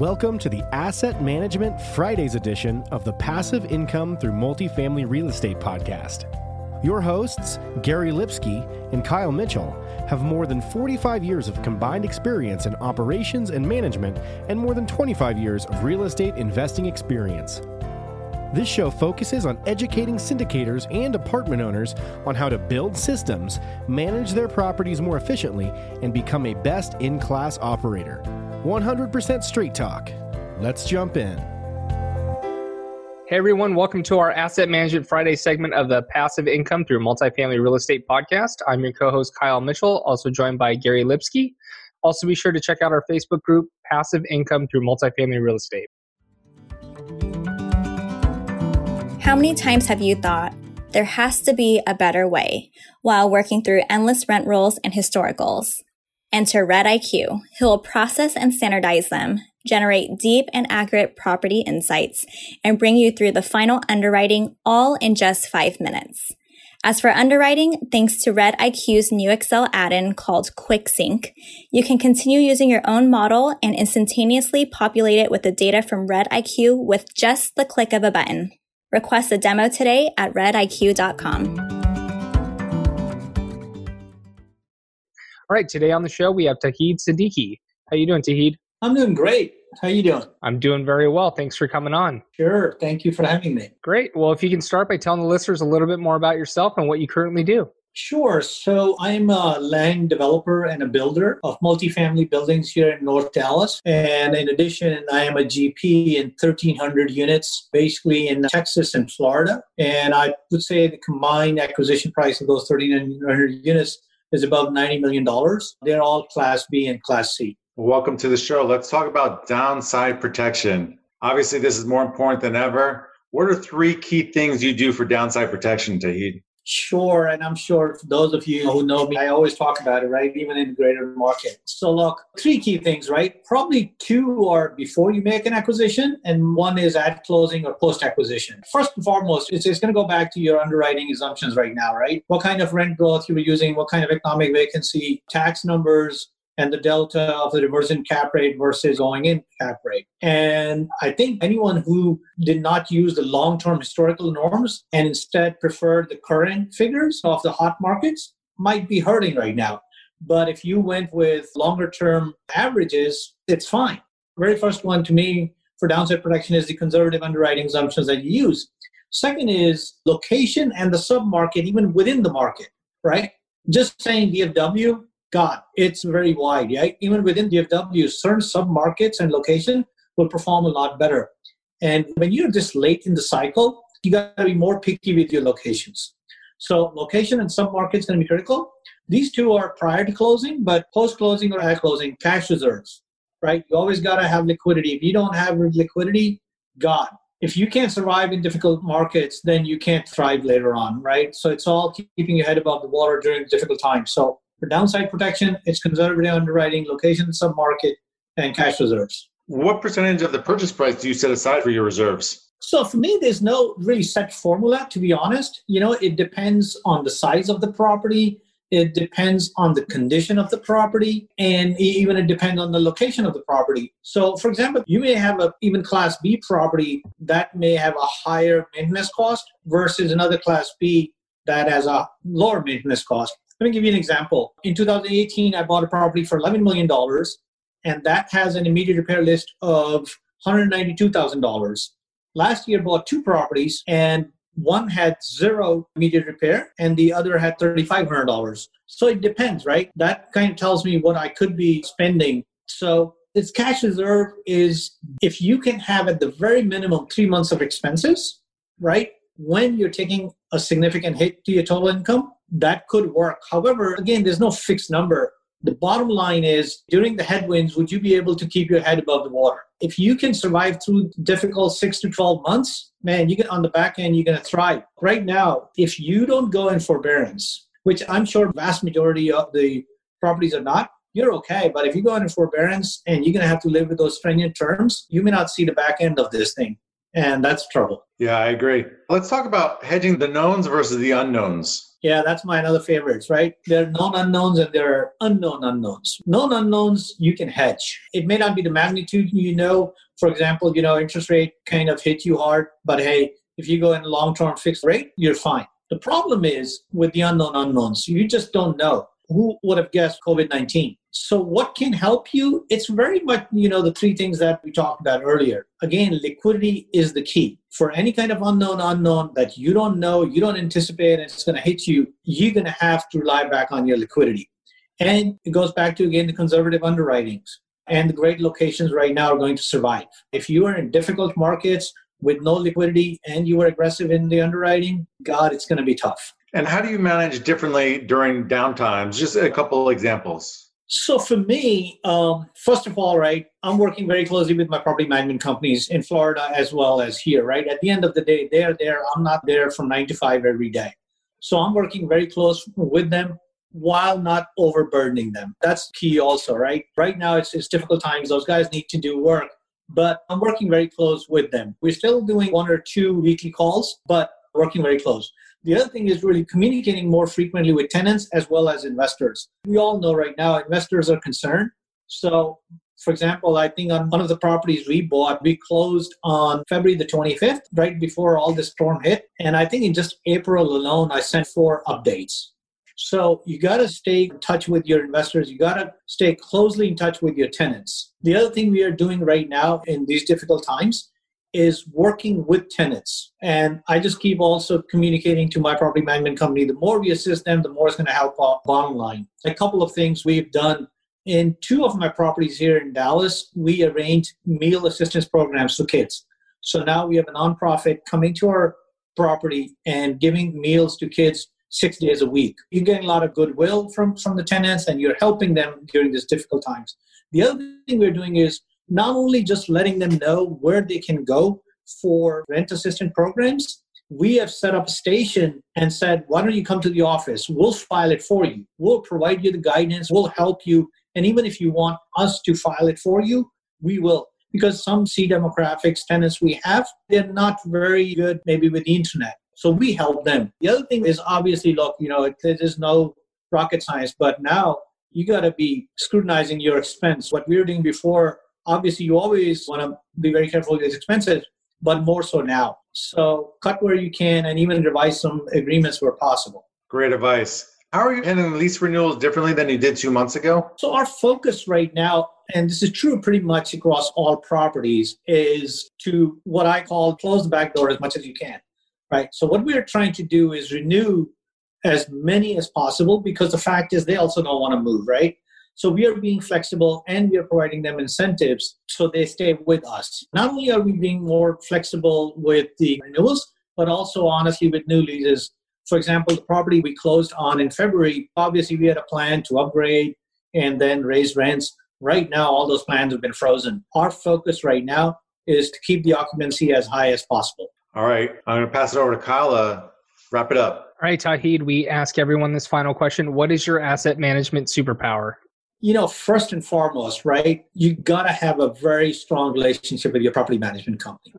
Welcome to the Asset Management Fridays edition of the Passive Income Through Multifamily Real Estate podcast. Your hosts, Gary Lipsky and Kyle Mitchell, have more than 45 years of combined experience in operations and management and more than 25 years of real estate investing experience. This show focuses on educating syndicators and apartment owners on how to build systems, manage their properties more efficiently, and become a best in class operator. 100% Street talk. Let's jump in. Hey everyone, welcome to our Asset Management Friday segment of the Passive Income Through Multifamily Real Estate podcast. I'm your co host, Kyle Mitchell, also joined by Gary Lipsky. Also, be sure to check out our Facebook group, Passive Income Through Multifamily Real Estate. How many times have you thought, there has to be a better way, while working through endless rent rolls and historicals? Enter Red IQ, who will process and standardize them, generate deep and accurate property insights, and bring you through the final underwriting all in just five minutes. As for underwriting, thanks to Red IQ's new Excel add-in called QuickSync, you can continue using your own model and instantaneously populate it with the data from Red IQ with just the click of a button. Request a demo today at rediq.com. All right, today on the show we have Tauhid Siddiqui. How you doing, Tauhid? I'm doing great. How you doing? I'm doing very well. Thanks for coming on. Sure. Thank you for having me. Great. Well, if you can start by telling the listeners a little bit more about yourself and what you currently do. Sure. So I'm a land developer and a builder of multifamily buildings here in North Dallas. And in addition, I am a GP in 1,300 units, basically in Texas and Florida. And I would say the combined acquisition price of those 1,300 units is about $90 million. They're all Class B and Class C. Welcome to the show. Let's talk about downside protection. Obviously, this is more important than ever. What are three key things you do for downside protection, Tauhid? Sure, and I'm sure those of you who know me, I always talk about it, right? Even in the greater market. So, look, three key things, right? Probably two are before you make an acquisition, and one is at closing or post acquisition. First and foremost, it's, it's going to go back to your underwriting assumptions right now, right? What kind of rent growth you were using, what kind of economic vacancy, tax numbers, and the delta of the reversion cap rate versus going in cap rate. And I think anyone who did not use the long term historical norms and instead preferred the current figures of the hot markets might be hurting right now. But if you went with longer term averages, it's fine. Very first one to me for downside protection is the conservative underwriting assumptions that you use. Second is location and the submarket, even within the market, right? Just saying DFW God, it's very wide. Yeah? Even within DFW, certain sub-markets and location will perform a lot better. And when you're this late in the cycle, you got to be more picky with your locations. So location and sub-markets to be critical. These two are prior to closing, but post-closing or at closing, cash reserves, right? You always got to have liquidity. If you don't have liquidity, God, if you can't survive in difficult markets, then you can't thrive later on, right? So it's all keeping your head above the water during difficult times. So for downside protection, it's conservative underwriting, location, submarket, and cash reserves. What percentage of the purchase price do you set aside for your reserves? So for me, there's no really set formula, to be honest. You know, it depends on the size of the property. It depends on the condition of the property, and even it depends on the location of the property. So, for example, you may have a even Class B property that may have a higher maintenance cost versus another Class B that has a lower maintenance cost. Let me give you an example. In 2018, I bought a property for $11 million, and that has an immediate repair list of $192,000. Last year, bought two properties, and one had zero immediate repair, and the other had $3,500. So it depends, right? That kind of tells me what I could be spending. So this cash reserve is if you can have at the very minimum three months of expenses, right? When you're taking a significant hit to your total income, that could work. However, again, there's no fixed number. The bottom line is during the headwinds, would you be able to keep your head above the water? If you can survive through difficult six to 12 months, man, you get on the back end, you're going to thrive. Right now, if you don't go in forbearance, which I'm sure vast majority of the properties are not, you're okay. But if you go into forbearance and you're going to have to live with those stringent terms, you may not see the back end of this thing. And that's trouble. Yeah, I agree. Let's talk about hedging the knowns versus the unknowns Yeah, that's my another favorites, right? There are known unknowns and there are unknown unknowns. Known unknowns you can hedge. It may not be the magnitude you know. For example, you know, interest rate kind of hit you hard, but hey, if you go in long term fixed rate, you're fine. The problem is with the unknown unknowns, you just don't know. Who would have guessed COVID 19? So, what can help you? It's very much, you know, the three things that we talked about earlier. Again, liquidity is the key. For any kind of unknown unknown that you don't know, you don't anticipate, and it's going to hit you, you're going to have to rely back on your liquidity. And it goes back to, again, the conservative underwritings. And the great locations right now are going to survive. If you are in difficult markets with no liquidity and you are aggressive in the underwriting, God, it's going to be tough. And how do you manage differently during downtimes? Just a couple examples. So for me, um, first of all, right, I'm working very closely with my property management companies in Florida as well as here, right? At the end of the day, they're there. I'm not there from nine to five every day. So I'm working very close with them while not overburdening them. That's key also, right? Right now it's, it's difficult times. Those guys need to do work, but I'm working very close with them. We're still doing one or two weekly calls, but working very close. The other thing is really communicating more frequently with tenants as well as investors. We all know right now investors are concerned. So, for example, I think on one of the properties we bought, we closed on February the 25th, right before all this storm hit. And I think in just April alone, I sent four updates. So you got to stay in touch with your investors. You got to stay closely in touch with your tenants. The other thing we are doing right now in these difficult times is working with tenants. And I just keep also communicating to my property management company. The more we assist them, the more it's going to help our bottom line. A couple of things we've done in two of my properties here in Dallas, we arrange meal assistance programs for kids. So now we have a nonprofit coming to our property and giving meals to kids six days a week. You're getting a lot of goodwill from, from the tenants and you're helping them during these difficult times. The other thing we're doing is not only just letting them know where they can go for rent assistance programs, we have set up a station and said, why don't you come to the office? We'll file it for you. We'll provide you the guidance. We'll help you. And even if you want us to file it for you, we will. Because some C demographics tenants we have, they're not very good maybe with the internet. So we help them. The other thing is obviously, look, you know, there's no rocket science, but now you got to be scrutinizing your expense. What we were doing before obviously you always want to be very careful with these expenses, but more so now. So cut where you can and even revise some agreements where possible. Great advice. How are you handling lease renewals differently than you did two months ago? So our focus right now, and this is true pretty much across all properties, is to what I call close the back door as much as you can. Right. So what we're trying to do is renew as many as possible because the fact is they also don't want to move, right? So we are being flexible and we are providing them incentives so they stay with us. Not only are we being more flexible with the renewals, but also honestly with new leases. For example, the property we closed on in February, obviously we had a plan to upgrade and then raise rents. Right now, all those plans have been frozen. Our focus right now is to keep the occupancy as high as possible. All right. I'm going to pass it over to Kyle. Wrap it up. All right, Tauhid, we ask everyone this final question. What is your asset management superpower? You know, first and foremost, right, you got to have a very strong relationship with your property management company.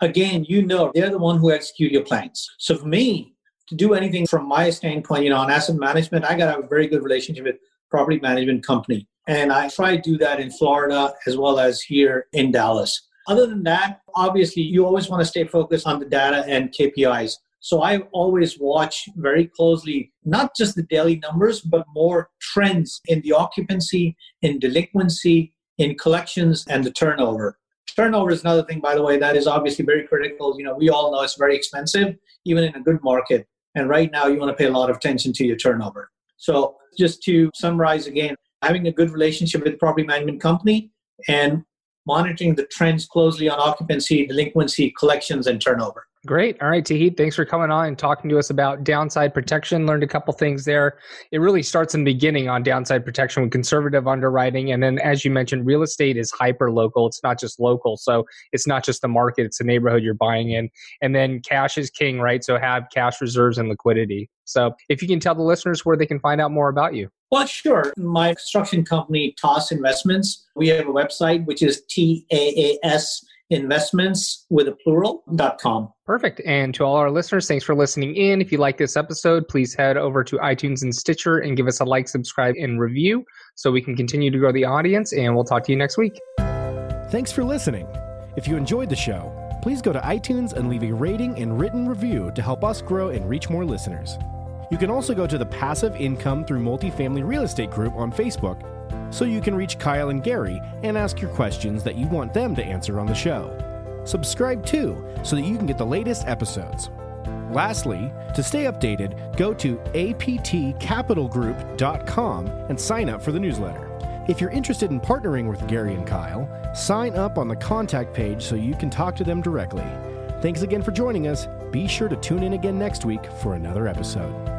Again, you know, they're the one who execute your plans. So for me, to do anything from my standpoint, you know, on asset management, I got a very good relationship with property management company. And I try to do that in Florida as well as here in Dallas. Other than that, obviously, you always want to stay focused on the data and KPIs. So I always watch very closely, not just the daily numbers, but more trends in the occupancy, in delinquency, in collections, and the turnover. Turnover is another thing, by the way, that is obviously very critical. You know, we all know it's very expensive, even in a good market. And right now, you want to pay a lot of attention to your turnover. So, just to summarize again, having a good relationship with property management company and monitoring the trends closely on occupancy, delinquency, collections, and turnover. Great. All right, Tauhid, thanks for coming on and talking to us about downside protection. Learned a couple things there. It really starts in the beginning on downside protection with conservative underwriting. And then, as you mentioned, real estate is hyper local. It's not just local. So it's not just the market, it's the neighborhood you're buying in. And then cash is king, right? So have cash reserves and liquidity. So if you can tell the listeners where they can find out more about you. Well, sure. My construction company, TAAS Investments, we have a website which is T A A S investments with a plural.com. Perfect. And to all our listeners, thanks for listening in. If you like this episode, please head over to iTunes and Stitcher and give us a like, subscribe, and review so we can continue to grow the audience. And we'll talk to you next week. Thanks for listening. If you enjoyed the show, please go to iTunes and leave a rating and written review to help us grow and reach more listeners. You can also go to the Passive Income Through Multifamily Real Estate group on Facebook so you can reach Kyle and Gary and ask your questions that you want them to answer on the show. Subscribe too so that you can get the latest episodes. Lastly, to stay updated, go to aptcapitalgroup.com and sign up for the newsletter. If you're interested in partnering with Gary and Kyle, sign up on the contact page so you can talk to them directly. Thanks again for joining us. Be sure to tune in again next week for another episode.